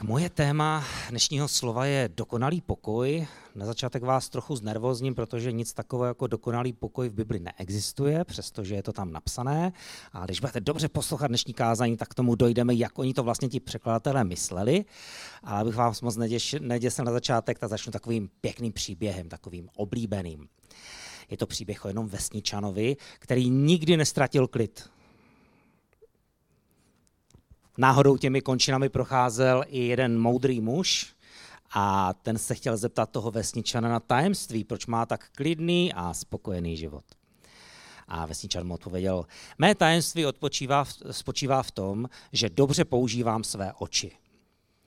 Tak moje téma dnešního slova je dokonalý pokoj. Na začátek vás trochu znervozním, protože nic takového jako dokonalý pokoj v Bibli neexistuje, přestože je to tam napsané. A když budete dobře poslouchat dnešní kázání, tak k tomu dojdeme, jak oni to vlastně ti překladatelé mysleli. Ale abych vás moc neděsil na začátek, tak začnu takovým pěkným příběhem, takovým oblíbeným. Je to příběh o jenom vesničanovi, který nikdy nestratil klid náhodou těmi končinami procházel i jeden moudrý muž a ten se chtěl zeptat toho vesničana na tajemství, proč má tak klidný a spokojený život. A vesničan mu odpověděl, mé tajemství odpočívá, spočívá v tom, že dobře používám své oči.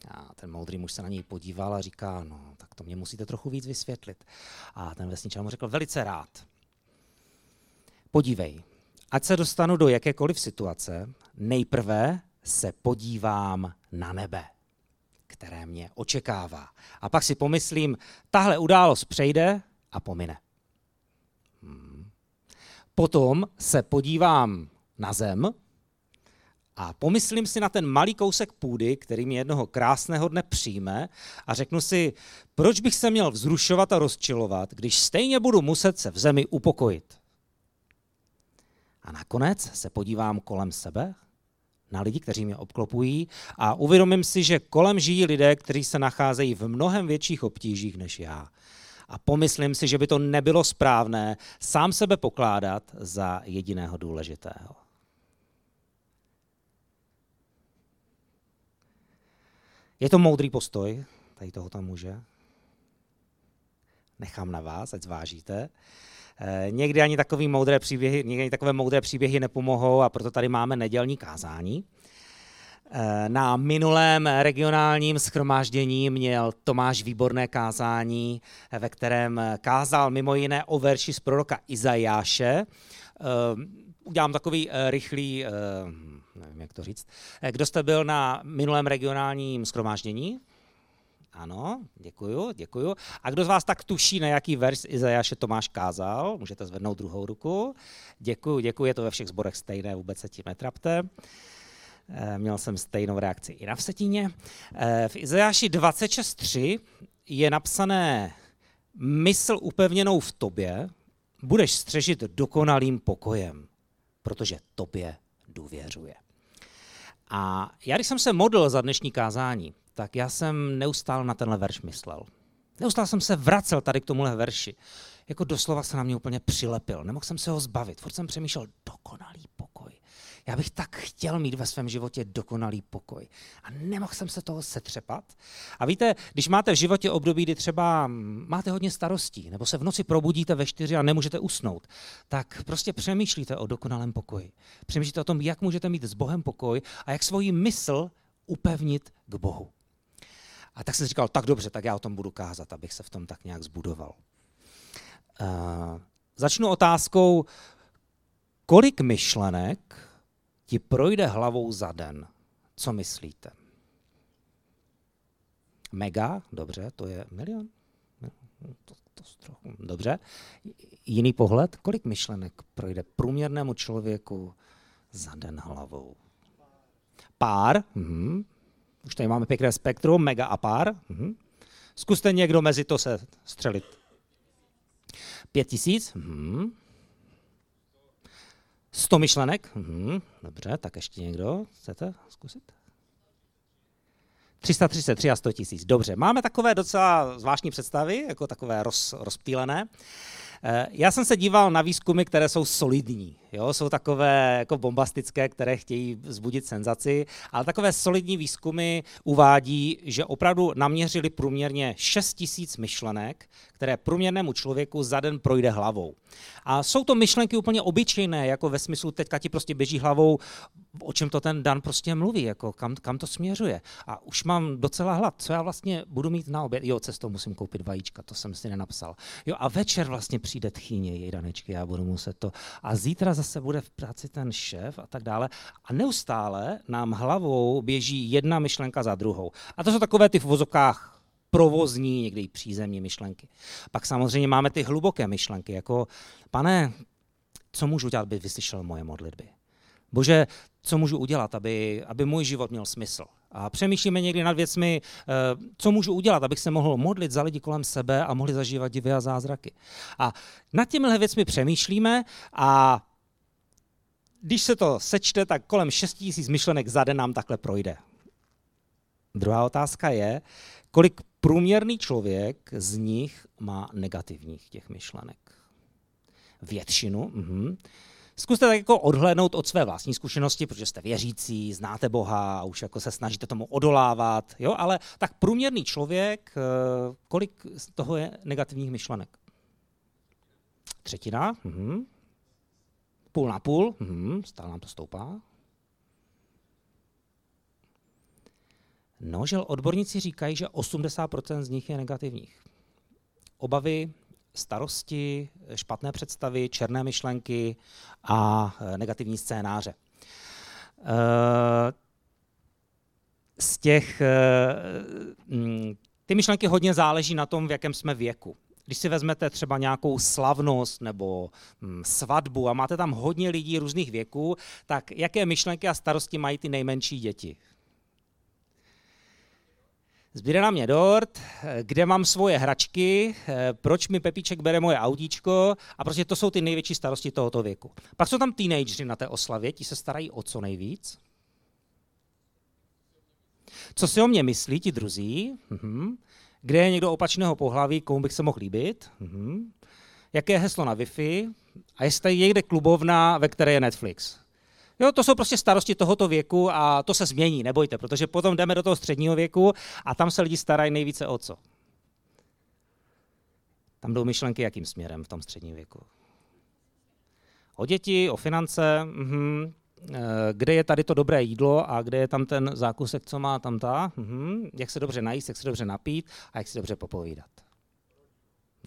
A ten moudrý muž se na něj podíval a říká, no, tak to mě musíte trochu víc vysvětlit. A ten vesničan mu řekl, velice rád. Podívej, ať se dostanu do jakékoliv situace, nejprve se podívám na nebe, které mě očekává. A pak si pomyslím, tahle událost přejde a pomine. Hmm. Potom se podívám na zem a pomyslím si na ten malý kousek půdy, který mě jednoho krásného dne přijme a řeknu si, proč bych se měl vzrušovat a rozčilovat, když stejně budu muset se v zemi upokojit. A nakonec se podívám kolem sebe na lidi, kteří mě obklopují a uvědomím si, že kolem žijí lidé, kteří se nacházejí v mnohem větších obtížích než já. A pomyslím si, že by to nebylo správné sám sebe pokládat za jediného důležitého. Je to moudrý postoj tady tohoto muže? Nechám na vás, ať zvážíte. Eh, někdy ani takové moudré příběhy, někdy ani takové moudré příběhy nepomohou a proto tady máme nedělní kázání. Eh, na minulém regionálním schromáždění měl Tomáš výborné kázání, eh, ve kterém kázal mimo jiné o verši z proroka Izajáše. Udělám takový rychlý, nevím jak to říct. Kdo jste byl na minulém regionálním schromáždění? Ano, děkuju, děkuju. A kdo z vás tak tuší, na jaký vers Izajáše Tomáš kázal? Můžete zvednout druhou ruku. Děkuju, děkuju, je to ve všech zborech stejné, vůbec se tím netrapte. Eh, měl jsem stejnou reakci i na Vsetíně. Eh, v Izajáši 26.3 je napsané mysl upevněnou v tobě, budeš střežit dokonalým pokojem, protože tobě důvěřuje. A já, když jsem se modlil za dnešní kázání, tak já jsem neustále na tenhle verš myslel. Neustále jsem se vracel tady k tomuhle verši. Jako doslova se na mě úplně přilepil. Nemohl jsem se ho zbavit. Furt jsem přemýšlel, dokonalý pokoj. Já bych tak chtěl mít ve svém životě dokonalý pokoj. A nemohl jsem se toho setřepat. A víte, když máte v životě období, kdy třeba máte hodně starostí, nebo se v noci probudíte ve čtyři a nemůžete usnout, tak prostě přemýšlíte o dokonalém pokoji. Přemýšlíte o tom, jak můžete mít s Bohem pokoj a jak svoji mysl upevnit k Bohu. A tak jsem říkal, tak dobře, tak já o tom budu kázat, abych se v tom tak nějak zbudoval. Uh, začnu otázkou, kolik myšlenek ti projde hlavou za den? Co myslíte? Mega, dobře, to je milion? To, to dobře. Jiný pohled, kolik myšlenek projde průměrnému člověku za den hlavou? Pár, mhm. Už tady máme pěkné spektrum, mega a pár. Mhm. Zkuste někdo mezi to se střelit. Pět tisíc? Mhm. Sto myšlenek? Mhm. Dobře, tak ještě někdo? Chcete zkusit? 333 a 100 tisíc. Dobře, máme takové docela zvláštní představy, jako takové roz, rozptýlené. Eh, já jsem se díval na výzkumy, které jsou solidní. Jo? Jsou takové jako bombastické, které chtějí vzbudit senzaci, ale takové solidní výzkumy uvádí, že opravdu naměřili průměrně 6 tisíc myšlenek, které průměrnému člověku za den projde hlavou. A jsou to myšlenky úplně obyčejné, jako ve smyslu teďka ti prostě běží hlavou, o čem to ten dan prostě mluví, jako kam, kam to směřuje. A už mám docela hlad, co já vlastně budu mít na oběd. Jo, cestou musím koupit vajíčka, to jsem si nenapsal. Jo, a večer vlastně přijde tchýně, jej danečky, já budu muset to. A zítra zase bude v práci ten šéf a tak dále. A neustále nám hlavou běží jedna myšlenka za druhou. A to jsou takové ty v vozokách provozní, někdy i přízemní myšlenky. Pak samozřejmě máme ty hluboké myšlenky, jako pane, co můžu dělat, aby vyslyšel moje modlitby? Bože, co můžu udělat, aby, aby můj život měl smysl? A přemýšlíme někdy nad věcmi, eh, co můžu udělat, abych se mohl modlit za lidi kolem sebe a mohli zažívat divy a zázraky. A nad těmihle věcmi přemýšlíme a když se to sečte, tak kolem 6 000 myšlenek za den nám takhle projde. Druhá otázka je, kolik průměrný člověk z nich má negativních těch myšlenek. Většinu. Mhm. Zkuste tak jako odhlédnout od své vlastní zkušenosti, protože jste věřící, znáte Boha a už jako se snažíte tomu odolávat, jo? ale tak průměrný člověk, eh, kolik z toho je negativních myšlenek? Třetina? Mhm. Půl na půl? Mhm. Stále nám to stoupá. No, že odborníci říkají, že 80% z nich je negativních. Obavy, starosti, špatné představy, černé myšlenky a e, negativní scénáře. E, z těch, e, ty myšlenky hodně záleží na tom, v jakém jsme věku. Když si vezmete třeba nějakou slavnost nebo svatbu a máte tam hodně lidí různých věků, tak jaké myšlenky a starosti mají ty nejmenší děti? Zbyde na mě dort, kde mám svoje hračky, proč mi Pepíček bere moje autíčko a prostě to jsou ty největší starosti tohoto věku. Pak jsou tam teenageři na té oslavě, ti se starají o co nejvíc. Co si o mě myslí ti druzí? Mhm. Kde je někdo opačného pohlaví, komu bych se mohl líbit? Mhm. Jaké je heslo na Wi-Fi? A jestli je někde klubovna, ve které je Netflix? Jo, to jsou prostě starosti tohoto věku a to se změní, nebojte, protože potom jdeme do toho středního věku a tam se lidi starají nejvíce o co? Tam jdou myšlenky jakým směrem v tom středním věku? O děti, o finance, mhm. Kde je tady to dobré jídlo a kde je tam ten zákusek, co má tam ta, mhm. jak se dobře najíst, jak se dobře napít a jak se dobře popovídat.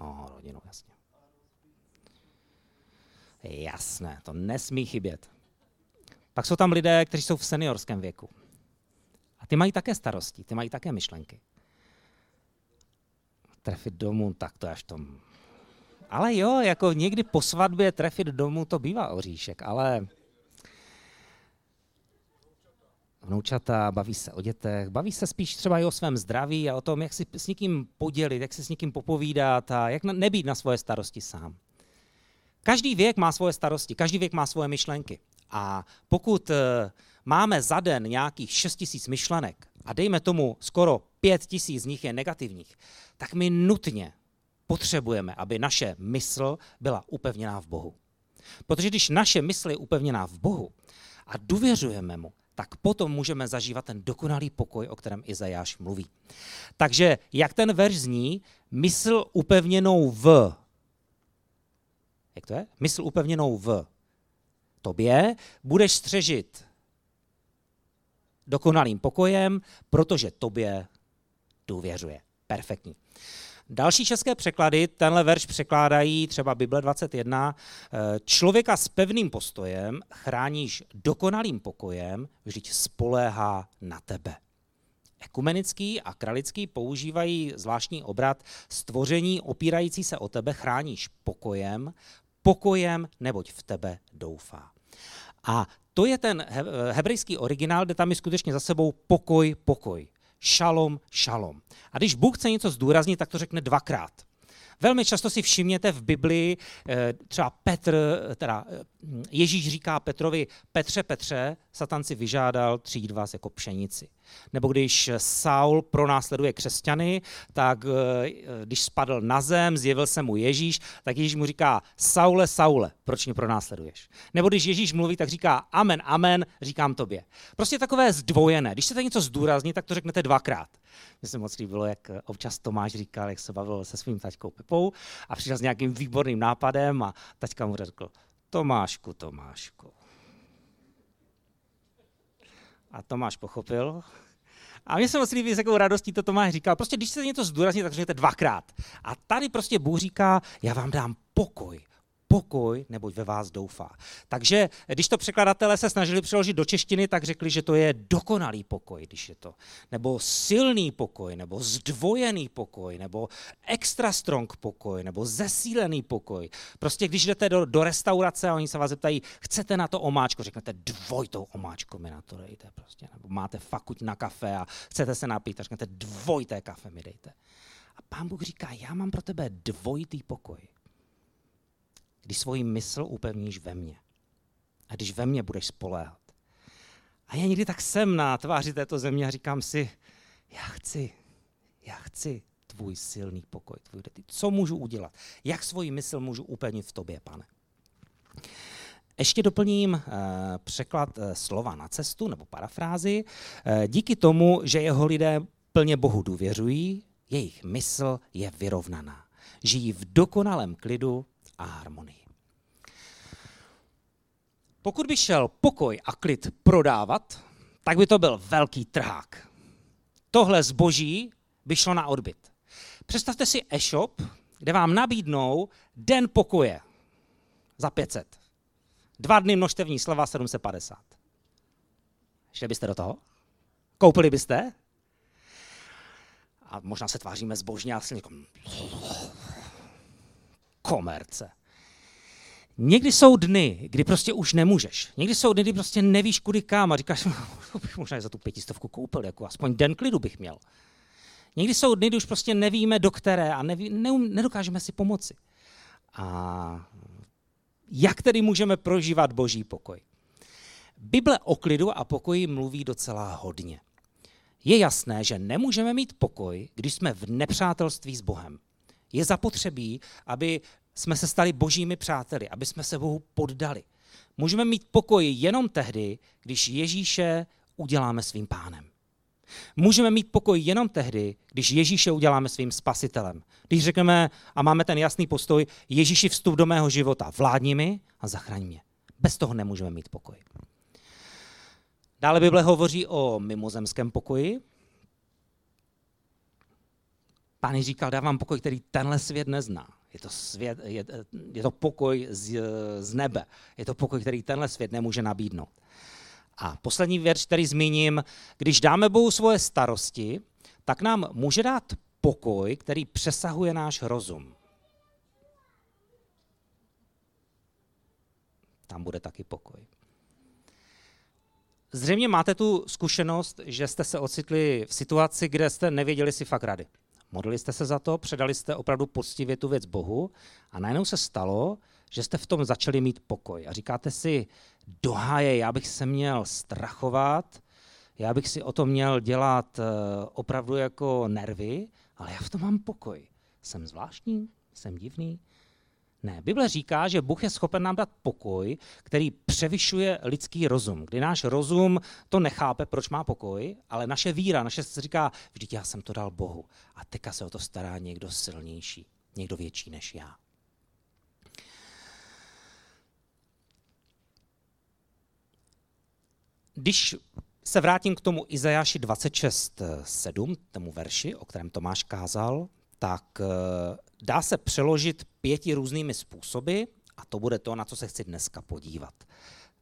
No, rodinu, jasně. Jasné, to nesmí chybět. Pak jsou tam lidé, kteří jsou v seniorském věku. A ty mají také starosti, ty mají také myšlenky. Trefit domů, tak to až tom. Ale jo, jako někdy po svatbě trefit domů, to bývá oříšek, ale vnoučata, baví se o dětech, baví se spíš třeba i o svém zdraví a o tom, jak si s někým podělit, jak si s někým popovídat a jak nebýt na svoje starosti sám. Každý věk má svoje starosti, každý věk má svoje myšlenky. A pokud eh, máme za den nějakých 6 tisíc myšlenek a dejme tomu skoro 5 tisíc z nich je negativních, tak my nutně potřebujeme, aby naše mysl byla upevněná v Bohu. Protože když naše mysl je upevněná v Bohu a důvěřujeme mu, tak potom můžeme zažívat ten dokonalý pokoj, o kterém Izajáš mluví. Takže jak ten verš zní, mysl upevněnou v. Jak to je? Mysl upevněnou v tobě, budeš střežit dokonalým pokojem, protože tobě důvěřuje. Perfektní. Další české překlady, tenhle verš překládají třeba Bible 21. Člověka s pevným postojem chráníš dokonalým pokojem, vždyť spoléhá na tebe. Ekumenický a kralický používají zvláštní obrat stvoření opírající se o tebe chráníš pokojem, pokojem, neboť v tebe doufá. A to je ten hebrejský originál, kde tam je skutečně za sebou pokoj, pokoj. Šalom, šalom. A když Bůh chce něco zdůraznit, tak to řekne dvakrát. Velmi často si všimněte v Biblii, eh, třeba Petr, teda eh, Ježíš říká Petrovi, Petře, Petře, Satan si vyžádal tříd vás jako pšenici. Nebo když Saul pronásleduje křesťany, tak eh, když spadl na zem, zjevil se mu Ježíš, tak Ježíš mu říká, Saule, Saule, proč mě pronásleduješ? Nebo když Ježíš mluví, tak říká, amen, amen, říkám tobě. Prostě takové zdvojené. Když chcete něco zdůraznit, tak to řeknete dvakrát. Mně se moc líbilo, jak občas Tomáš říkal, jak se bavil se svým taťkou Pepou a přišel s nějakým výborným nápadem a taťka mu řekl, Tomášku, Tomášku. A Tomáš pochopil. A mě se moc líbí, s jakou radostí to Tomáš říkal. Prostě když se něco zdůrazní, tak řekněte dvakrát. A tady prostě Bůh říká, já vám dám pokoj. Pokoj, neboť ve vás doufá. Takže když to překladatelé se snažili přeložit do češtiny, tak řekli, že to je dokonalý pokoj, když je to. Nebo silný pokoj, nebo zdvojený pokoj, nebo extra strong pokoj, nebo zesílený pokoj. Prostě když jdete do, do restaurace a oni se vás zeptají, chcete na to omáčko, řeknete dvojitou omáčku mi na to dejte. Prostě. Nebo máte fakuť na kafe a chcete se napít, řeknete dvojité kafe mi dejte. A pán Bůh říká, já mám pro tebe dvojitý pokoj když svoji mysl upevníš ve mně. A když ve mně budeš spoléhat. A já někdy tak jsem na tváři této země a říkám si, já chci, já chci tvůj silný pokoj, tvůj Co můžu udělat? Jak svoji mysl můžu upevnit v tobě, pane? Ještě doplním uh, překlad uh, slova na cestu nebo parafrázi. Uh, díky tomu, že jeho lidé plně Bohu důvěřují, jejich mysl je vyrovnaná. Žijí v dokonalém klidu a harmonii. Pokud by šel pokoj a klid prodávat, tak by to byl velký trhák. Tohle zboží by šlo na odbyt. Představte si e-shop, kde vám nabídnou den pokoje za 500. Dva dny množstevní slova 750. Šli byste do toho? Koupili byste? A možná se tváříme zbožně a si někom... Komerce. Někdy jsou dny, kdy prostě už nemůžeš. Někdy jsou dny, kdy prostě nevíš, kudy kam a říkáš, no, bych možná za tu pětistovku koupil, jako aspoň den klidu bych měl. Někdy jsou dny, kdy už prostě nevíme, do které a neví, neum, nedokážeme si pomoci. A jak tedy můžeme prožívat boží pokoj? Bible o klidu a pokoji mluví docela hodně. Je jasné, že nemůžeme mít pokoj, když jsme v nepřátelství s Bohem. Je zapotřebí, aby jsme se stali božími přáteli, aby jsme se Bohu poddali. Můžeme mít pokoj jenom tehdy, když Ježíše uděláme svým pánem. Můžeme mít pokoj jenom tehdy, když Ježíše uděláme svým spasitelem. Když řekneme a máme ten jasný postoj, Ježíši vstup do mého života, vládni mi a zachraň mě. Bez toho nemůžeme mít pokoj. Dále Bible hovoří o mimozemském pokoji. Pán říkal, dávám pokoj, který tenhle svět nezná. Je to, svět, je, je to pokoj z, z nebe. Je to pokoj, který tenhle svět nemůže nabídnout. A poslední věc, který zmíním, když dáme Bohu svoje starosti, tak nám může dát pokoj, který přesahuje náš rozum. Tam bude taky pokoj. Zřejmě máte tu zkušenost, že jste se ocitli v situaci, kde jste nevěděli si fakt rady. Modlili jste se za to, předali jste opravdu poctivě tu věc Bohu a najednou se stalo, že jste v tom začali mít pokoj. A říkáte si, doháje, já bych se měl strachovat, já bych si o to měl dělat eh, opravdu jako nervy, ale já v tom mám pokoj. Jsem zvláštní? Jsem divný? Ne, Bible říká, že Bůh je schopen nám dát pokoj, který převyšuje lidský rozum. Kdy náš rozum to nechápe, proč má pokoj, ale naše víra, naše se říká, vždyť já jsem to dal Bohu. A teďka se o to stará někdo silnější, někdo větší než já. Když se vrátím k tomu Izajáši 26.7, tomu verši, o kterém Tomáš kázal, tak eh, dá se přeložit pěti různými způsoby a to bude to, na co se chci dneska podívat.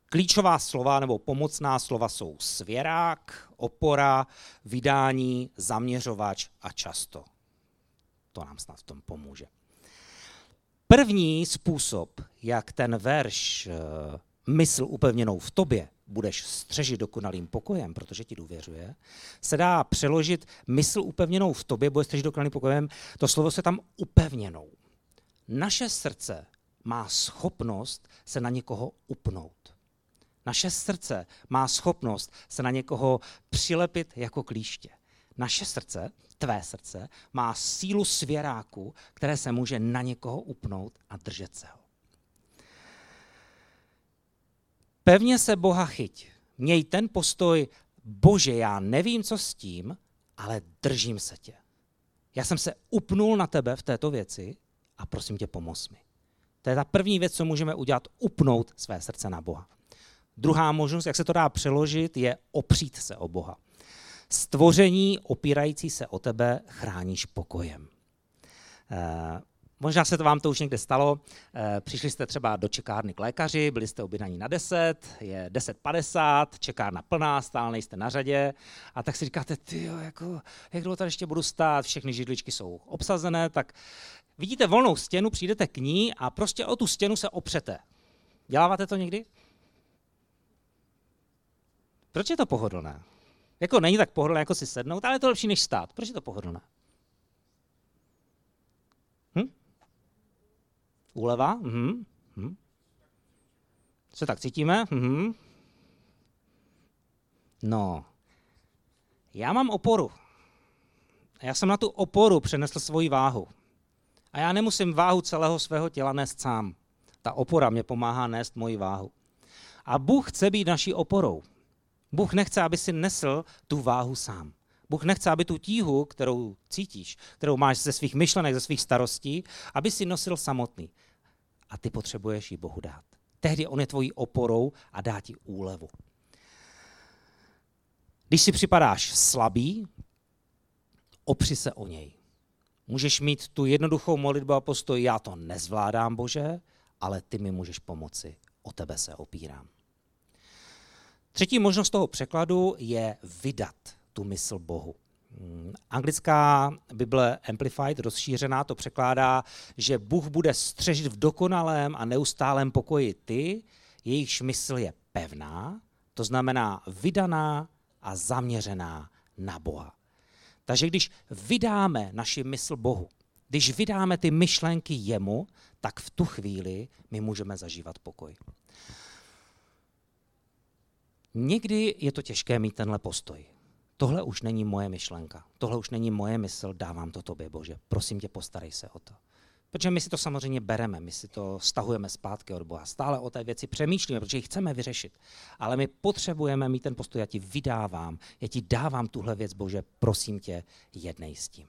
Klíčová slova nebo pomocná slova jsou svěrák, opora, vydání, zaměřovač a často. To nám snad v tom pomůže. První způsob, jak ten verš eh, mysl upevněnou v tobě budeš střežit dokonalým pokojem, protože ti důvěřuje, se dá přeložit mysl upevněnou v tobě, budeš střežit dokonalým pokojem, to slovo se tam upevněnou. Naše srdce má schopnost se na někoho upnout. Naše srdce má schopnost se na někoho přilepit jako klíště. Naše srdce, tvé srdce, má sílu svěráku, které se může na někoho upnout a držet se ho. Pevně se Boha chyť. Měj ten postoj, bože, já nevím, co s tím, ale držím se tě. Já jsem se upnul na tebe v této věci a prosím tě, pomoz mi. To je ta první věc, co můžeme udělat, upnout své srdce na Boha. Druhá možnost, jak se to dá přeložit, je opřít se o Boha. Stvoření opírající se o tebe chráníš pokojem. Možná se to vám to už někde stalo. Eh, přišli jste třeba do čekárny k lékaři, byli jste objednaní na 10, je 10.50, čekárna plná, stále nejste na řadě. A tak si říkáte, ty jako, jak dlouho tady ještě budu stát, všechny židličky jsou obsazené, tak vidíte volnou stěnu, přijdete k ní a prostě o tu stěnu se opřete. Děláváte to někdy? Proč je to pohodlné? Jako není tak pohodlné, jako si sednout, ale je to lepší než stát. Proč je to pohodlné? Úleva? Mhm. Hm. Se tak cítíme? Mhm. No, já mám oporu. Já jsem na tu oporu přenesl svoji váhu. A já nemusím váhu celého svého těla nést sám. Ta opora mě pomáhá nést moji váhu. A Bůh chce být naší oporou. Bůh nechce, aby si nesl tu váhu sám. Bůh nechce, aby tu tíhu, kterou cítíš, kterou máš ze svých myšlenek, ze svých starostí, aby si nosil samotný. A ty potřebuješ ji Bohu dát. Tehdy on je tvojí oporou a dá ti úlevu. Když si připadáš slabý, opři se o něj. Můžeš mít tu jednoduchou modlitbu a postoj, já to nezvládám, Bože, ale ty mi můžeš pomoci, o tebe se opírám. Třetí možnost toho překladu je vydat tu mysl Bohu. Hmm, anglická Bible Amplified, rozšířená, to překládá, že Bůh bude střežit v dokonalém a neustálém pokoji ty, jejichž mysl je pevná, to znamená vydaná a zaměřená na Boha. Takže když vydáme naši mysl Bohu, když vydáme ty myšlenky jemu, tak v tu chvíli my můžeme zažívat pokoj. Někdy je to těžké mít tenhle postoj. Tohle už není moje myšlenka, tohle už není moje mysl, dávám to tobě, Bože. Prosím tě, postarej se o to. Protože my si to samozřejmě bereme, my si to stahujeme zpátky od Boha. Stále o té věci přemýšlíme, protože ji chceme vyřešit. Ale my potřebujeme mít ten postoj, já ti vydávám, já ti dávám tuhle věc, Bože, prosím tě, jednej s tím.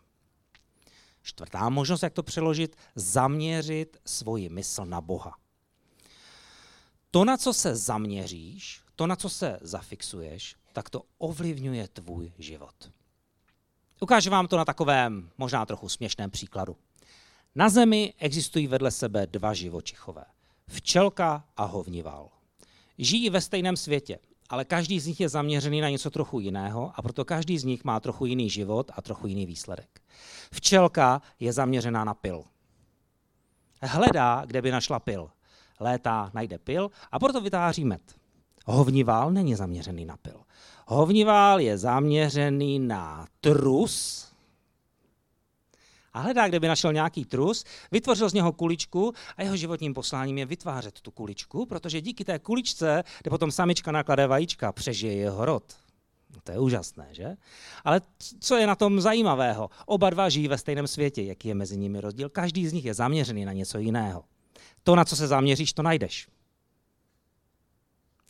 Čtvrtá možnost, jak to přeložit, zaměřit svoji mysl na Boha. To, na co se zaměříš, to, na co se zafixuješ, tak to ovlivňuje tvůj život. Ukážu vám to na takovém možná trochu směšném příkladu. Na Zemi existují vedle sebe dva živočichové. Včelka a hovnival. Žijí ve stejném světě, ale každý z nich je zaměřený na něco trochu jiného a proto každý z nich má trochu jiný život a trochu jiný výsledek. Včelka je zaměřená na pil. Hledá, kde by našla pil. Létá, najde pil a proto vytváří med. Hovnivál není zaměřený na pil. Hovnivál je zaměřený na trus a hledá, kde by našel nějaký trus, vytvořil z něho kuličku a jeho životním posláním je vytvářet tu kuličku, protože díky té kuličce, kde potom samička naklade vajíčka, přežije jeho rod. No to je úžasné, že? Ale co je na tom zajímavého? Oba dva žijí ve stejném světě. Jaký je mezi nimi rozdíl? Každý z nich je zaměřený na něco jiného. To, na co se zaměříš, to najdeš.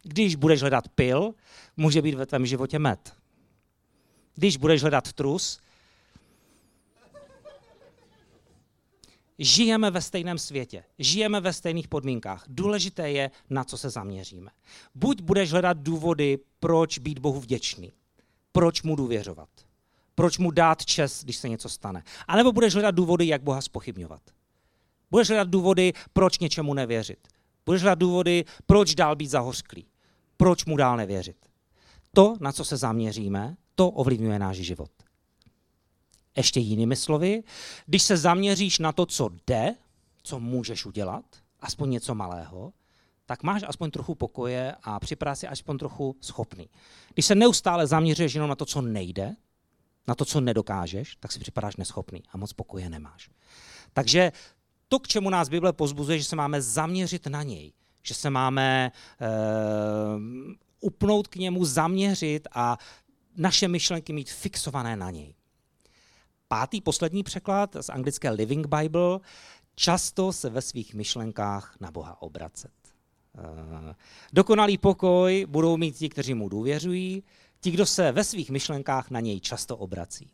Když budeš hledat pil, může být ve tvém životě med. Když budeš hledat trus, žijeme ve stejném světě, žijeme ve stejných podmínkách. Důležité je, na co se zaměříme. Buď budeš hledat důvody, proč být Bohu vděčný, proč mu důvěřovat, proč mu dát čest, když se něco stane. A nebo budeš hledat důvody, jak Boha spochybňovat. Budeš hledat důvody, proč něčemu nevěřit. Budeš hledat důvody, proč dál být zahořklý proč mu dál nevěřit. To, na co se zaměříme, to ovlivňuje náš život. Ještě jinými slovy, když se zaměříš na to, co jde, co můžeš udělat, aspoň něco malého, tak máš aspoň trochu pokoje a připadá si aspoň trochu schopný. Když se neustále zaměřuješ jenom na to, co nejde, na to, co nedokážeš, tak si připadáš neschopný a moc pokoje nemáš. Takže to, k čemu nás Bible pozbuzuje, že se máme zaměřit na něj, že se máme uh, upnout k němu, zaměřit a naše myšlenky mít fixované na něj. Pátý, poslední překlad z anglické Living Bible, často se ve svých myšlenkách na Boha obracet. Uh, dokonalý pokoj budou mít ti, kteří mu důvěřují, ti, kdo se ve svých myšlenkách na něj často obrací.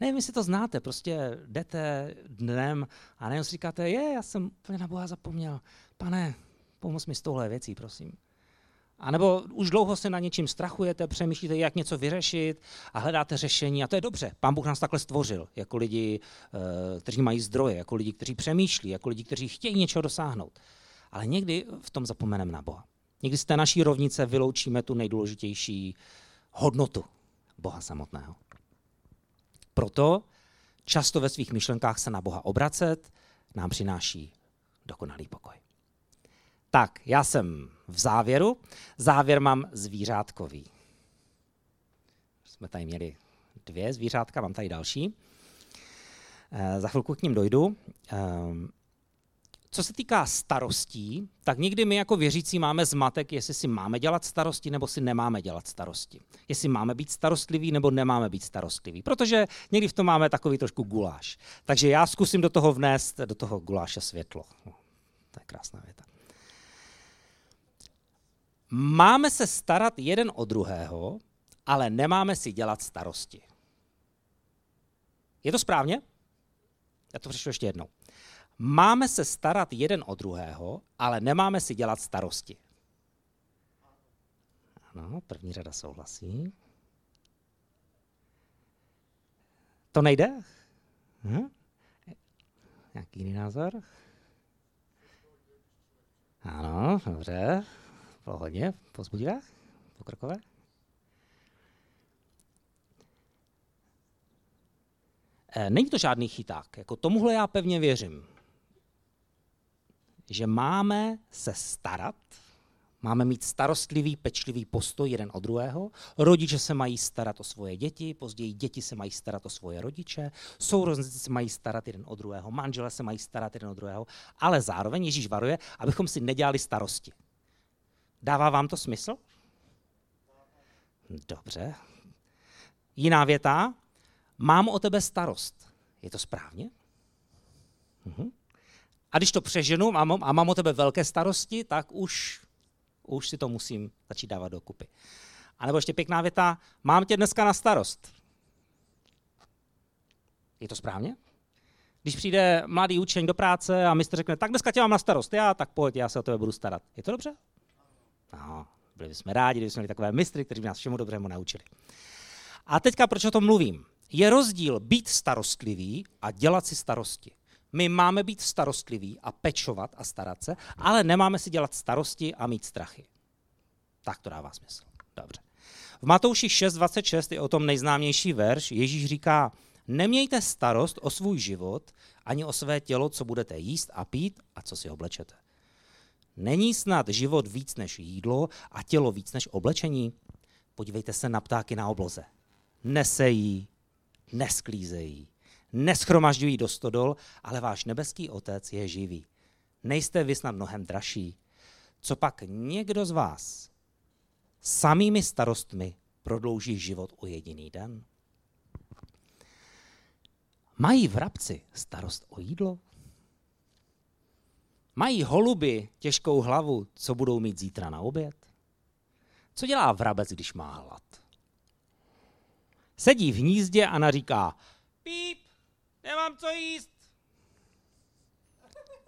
Nevím, jestli to znáte, prostě jdete dnem a nejen si říkáte, je, já jsem úplně na Boha zapomněl. Pane, Pomoz mi s touhle věcí, prosím. A nebo už dlouho se na něčím strachujete, přemýšlíte, jak něco vyřešit a hledáte řešení. A to je dobře. Pán Bůh nás takhle stvořil, jako lidi, eh, kteří mají zdroje, jako lidi, kteří přemýšlí, jako lidi, kteří chtějí něčeho dosáhnout. Ale někdy v tom zapomeneme na Boha. Někdy z té naší rovnice vyloučíme tu nejdůležitější hodnotu Boha samotného. Proto často ve svých myšlenkách se na Boha obracet nám přináší dokonalý pokoj. Tak, já jsem v závěru. Závěr mám zvířátkový. Jsme tady měli dvě zvířátka, mám tady další. E, za chvilku k ním dojdu. E, co se týká starostí, tak někdy my jako věřící máme zmatek, jestli si máme dělat starosti nebo si nemáme dělat starosti. Jestli máme být starostliví nebo nemáme být starostliví. Protože někdy v tom máme takový trošku guláš. Takže já zkusím do toho vnést, do toho guláše světlo. To je krásná věta. Máme se starat jeden o druhého, ale nemáme si dělat starosti. Je to správně? Já to přečtu ještě jednou. Máme se starat jeden o druhého, ale nemáme si dělat starosti. Ano, první řada souhlasí. To nejde? Hm? Jaký jiný názor? Ano, dobře. Bylo hodně pozbudivé, pokrokové. E, není to žádný chyták. Jako tomuhle já pevně věřím že máme se starat, máme mít starostlivý, pečlivý postoj jeden od druhého. Rodiče se mají starat o svoje děti, později děti se mají starat o svoje rodiče, sourozenci se mají starat jeden od druhého, manžele se mají starat jeden od druhého, ale zároveň Ježíš varuje, abychom si nedělali starosti. Dává vám to smysl? Dobře. Jiná věta. Mám o tebe starost. Je to správně? Mhm. A když to přeženu a mám, a mám o tebe velké starosti, tak už, už si to musím začít dávat dokupy. A nebo ještě pěkná věta, mám tě dneska na starost. Je to správně? Když přijde mladý učeň do práce a mistr řekne, tak dneska tě mám na starost, já, tak pojď, já se o tebe budu starat. Je to dobře? No, byli bychom rádi, kdybychom měli takové mistry, kteří by nás všemu dobrému naučili. A teďka proč o tom mluvím? Je rozdíl být starostlivý a dělat si starosti. My máme být starostliví a pečovat a starat se, ale nemáme si dělat starosti a mít strachy. Tak to dává smysl. Dobře. V Matouši 6.26 je o tom nejznámější verš. Ježíš říká, nemějte starost o svůj život, ani o své tělo, co budete jíst a pít a co si oblečete. Není snad život víc než jídlo a tělo víc než oblečení? Podívejte se na ptáky na obloze. Nesejí, nesklízejí, neschromažďují do stodol, ale váš nebeský otec je živý. Nejste vy snad mnohem dražší. Co pak někdo z vás samými starostmi prodlouží život o jediný den? Mají vrabci starost o jídlo? Mají holuby těžkou hlavu, co budou mít zítra na oběd? Co dělá vrabec, když má hlad? Sedí v hnízdě a naříká, píp, nemám co jíst.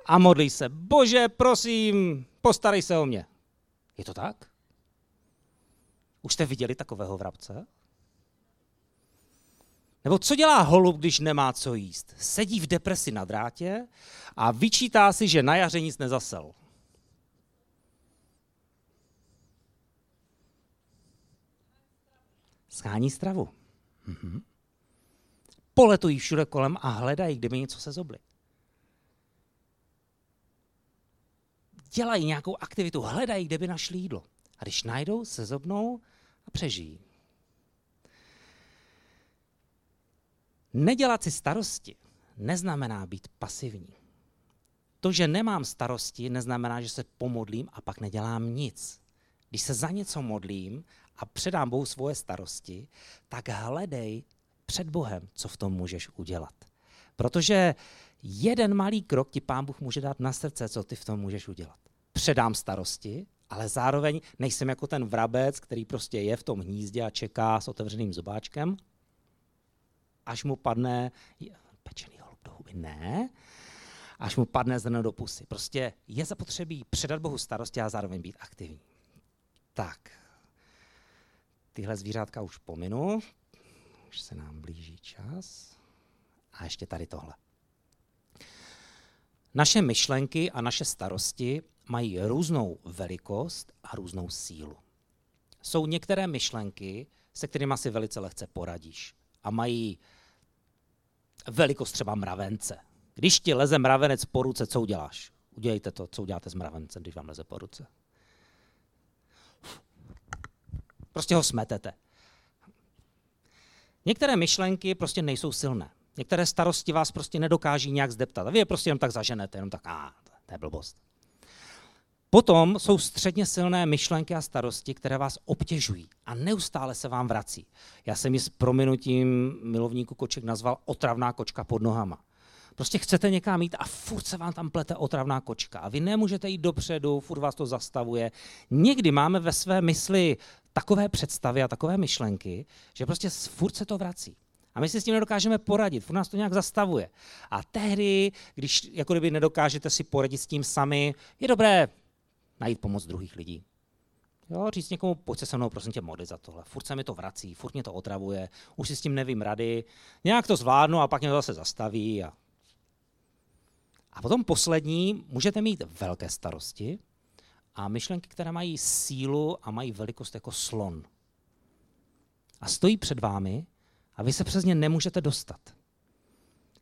A modlí se, bože, prosím, postarej se o mě. Je to tak? Už jste viděli takového vrabce? Nebo co dělá holub, když nemá co jíst? Sedí v depresi na drátě a vyčítá si, že na jaře nic nezasel. Schání stravu. Mhm poletují všude kolem a hledají, kdyby něco se zobli. Dělají nějakou aktivitu, hledají, kde by našli jídlo. A když najdou, se zobnou a přežijí. Nedělat si starosti neznamená být pasivní. To, že nemám starosti, neznamená, že se pomodlím a pak nedělám nic. Když se za něco modlím a předám Bohu svoje starosti, tak hledej před Bohem, co v tom můžeš udělat. Protože jeden malý krok ti pán Bůh může dát na srdce, co ty v tom můžeš udělat. Předám starosti, ale zároveň nejsem jako ten vrabec, který prostě je v tom hnízdě a čeká s otevřeným zobáčkem, až mu padne pečený holub do huby. Ne, až mu padne zrno do pusy. Prostě je zapotřebí předat Bohu starosti a zároveň být aktivní. Tak, tyhle zvířátka už pominu, už se nám blíží čas. A ještě tady tohle. Naše myšlenky a naše starosti mají různou velikost a různou sílu. Jsou některé myšlenky, se kterými si velice lehce poradíš a mají velikost třeba mravence. Když ti leze mravenec po ruce, co uděláš? Udělejte to, co uděláte s mravencem, když vám leze po ruce. Prostě ho smetete. Některé myšlenky prostě nejsou silné. Některé starosti vás prostě nedokáží nějak zdeptat. A vy je prostě jenom tak zaženete, jenom tak, a to je blbost. Potom jsou středně silné myšlenky a starosti, které vás obtěžují a neustále se vám vrací. Já jsem ji s prominutím milovníku koček nazval otravná kočka pod nohama. Prostě chcete někam jít a furt se vám tam plete otravná kočka a vy nemůžete jít dopředu, furt vás to zastavuje. Někdy máme ve své mysli takové představy a takové myšlenky, že prostě furt se to vrací. A my si s tím nedokážeme poradit, furt nás to nějak zastavuje. A tehdy, když jako kdyby nedokážete si poradit s tím sami, je dobré najít pomoc druhých lidí. Jo, říct někomu, pojď se se mnou, prosím tě, modlit za tohle. Furt se mi to vrací, furt mě to otravuje, už si s tím nevím rady, nějak to zvládnu a pak mě to zase zastaví. A, a potom poslední, můžete mít velké starosti a myšlenky, které mají sílu a mají velikost jako slon. A stojí před vámi a vy se přes ně nemůžete dostat.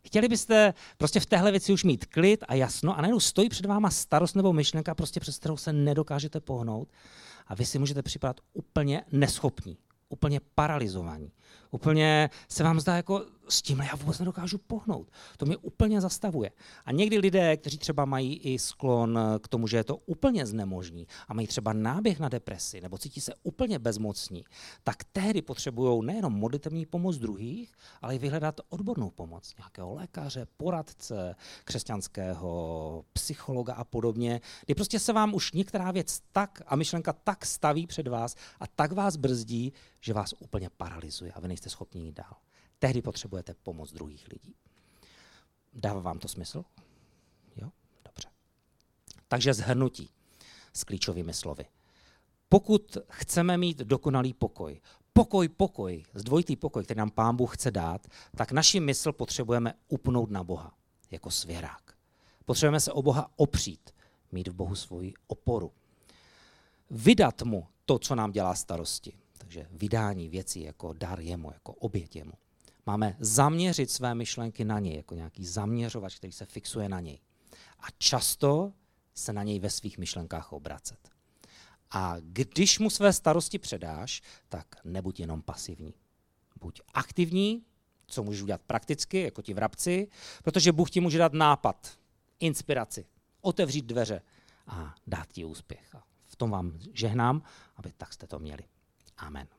Chtěli byste prostě v téhle věci už mít klid a jasno a najednou stojí před váma starost nebo myšlenka, prostě přes kterou se nedokážete pohnout a vy si můžete připadat úplně neschopní, úplně paralizovaní. Úplně se vám zdá jako s tímhle já vůbec nedokážu pohnout. To mě úplně zastavuje. A někdy lidé, kteří třeba mají i sklon k tomu, že je to úplně znemožní a mají třeba náběh na depresi nebo cítí se úplně bezmocní, tak tehdy potřebují nejenom modlitevní pomoc druhých, ale i vyhledat odbornou pomoc nějakého lékaře, poradce, křesťanského psychologa a podobně, kdy prostě se vám už některá věc tak a myšlenka tak staví před vás a tak vás brzdí, že vás úplně paralyzuje a vy nejste schopni jít dál tehdy potřebujete pomoc druhých lidí. Dává vám to smysl? Jo? Dobře. Takže zhrnutí s klíčovými slovy. Pokud chceme mít dokonalý pokoj, pokoj, pokoj, zdvojitý pokoj, který nám Pán Bůh chce dát, tak naši mysl potřebujeme upnout na Boha jako svěrák. Potřebujeme se o Boha opřít, mít v Bohu svoji oporu. Vydat mu to, co nám dělá starosti. Takže vydání věcí jako dar jemu, jako obět jemu. Máme zaměřit své myšlenky na něj, jako nějaký zaměřovač, který se fixuje na něj. A často se na něj ve svých myšlenkách obracet. A když mu své starosti předáš, tak nebuď jenom pasivní. Buď aktivní, co můžeš udělat prakticky, jako ti vrabci, protože Bůh ti může dát nápad, inspiraci, otevřít dveře a dát ti úspěch. A v tom vám žehnám, aby tak jste to měli. Amen.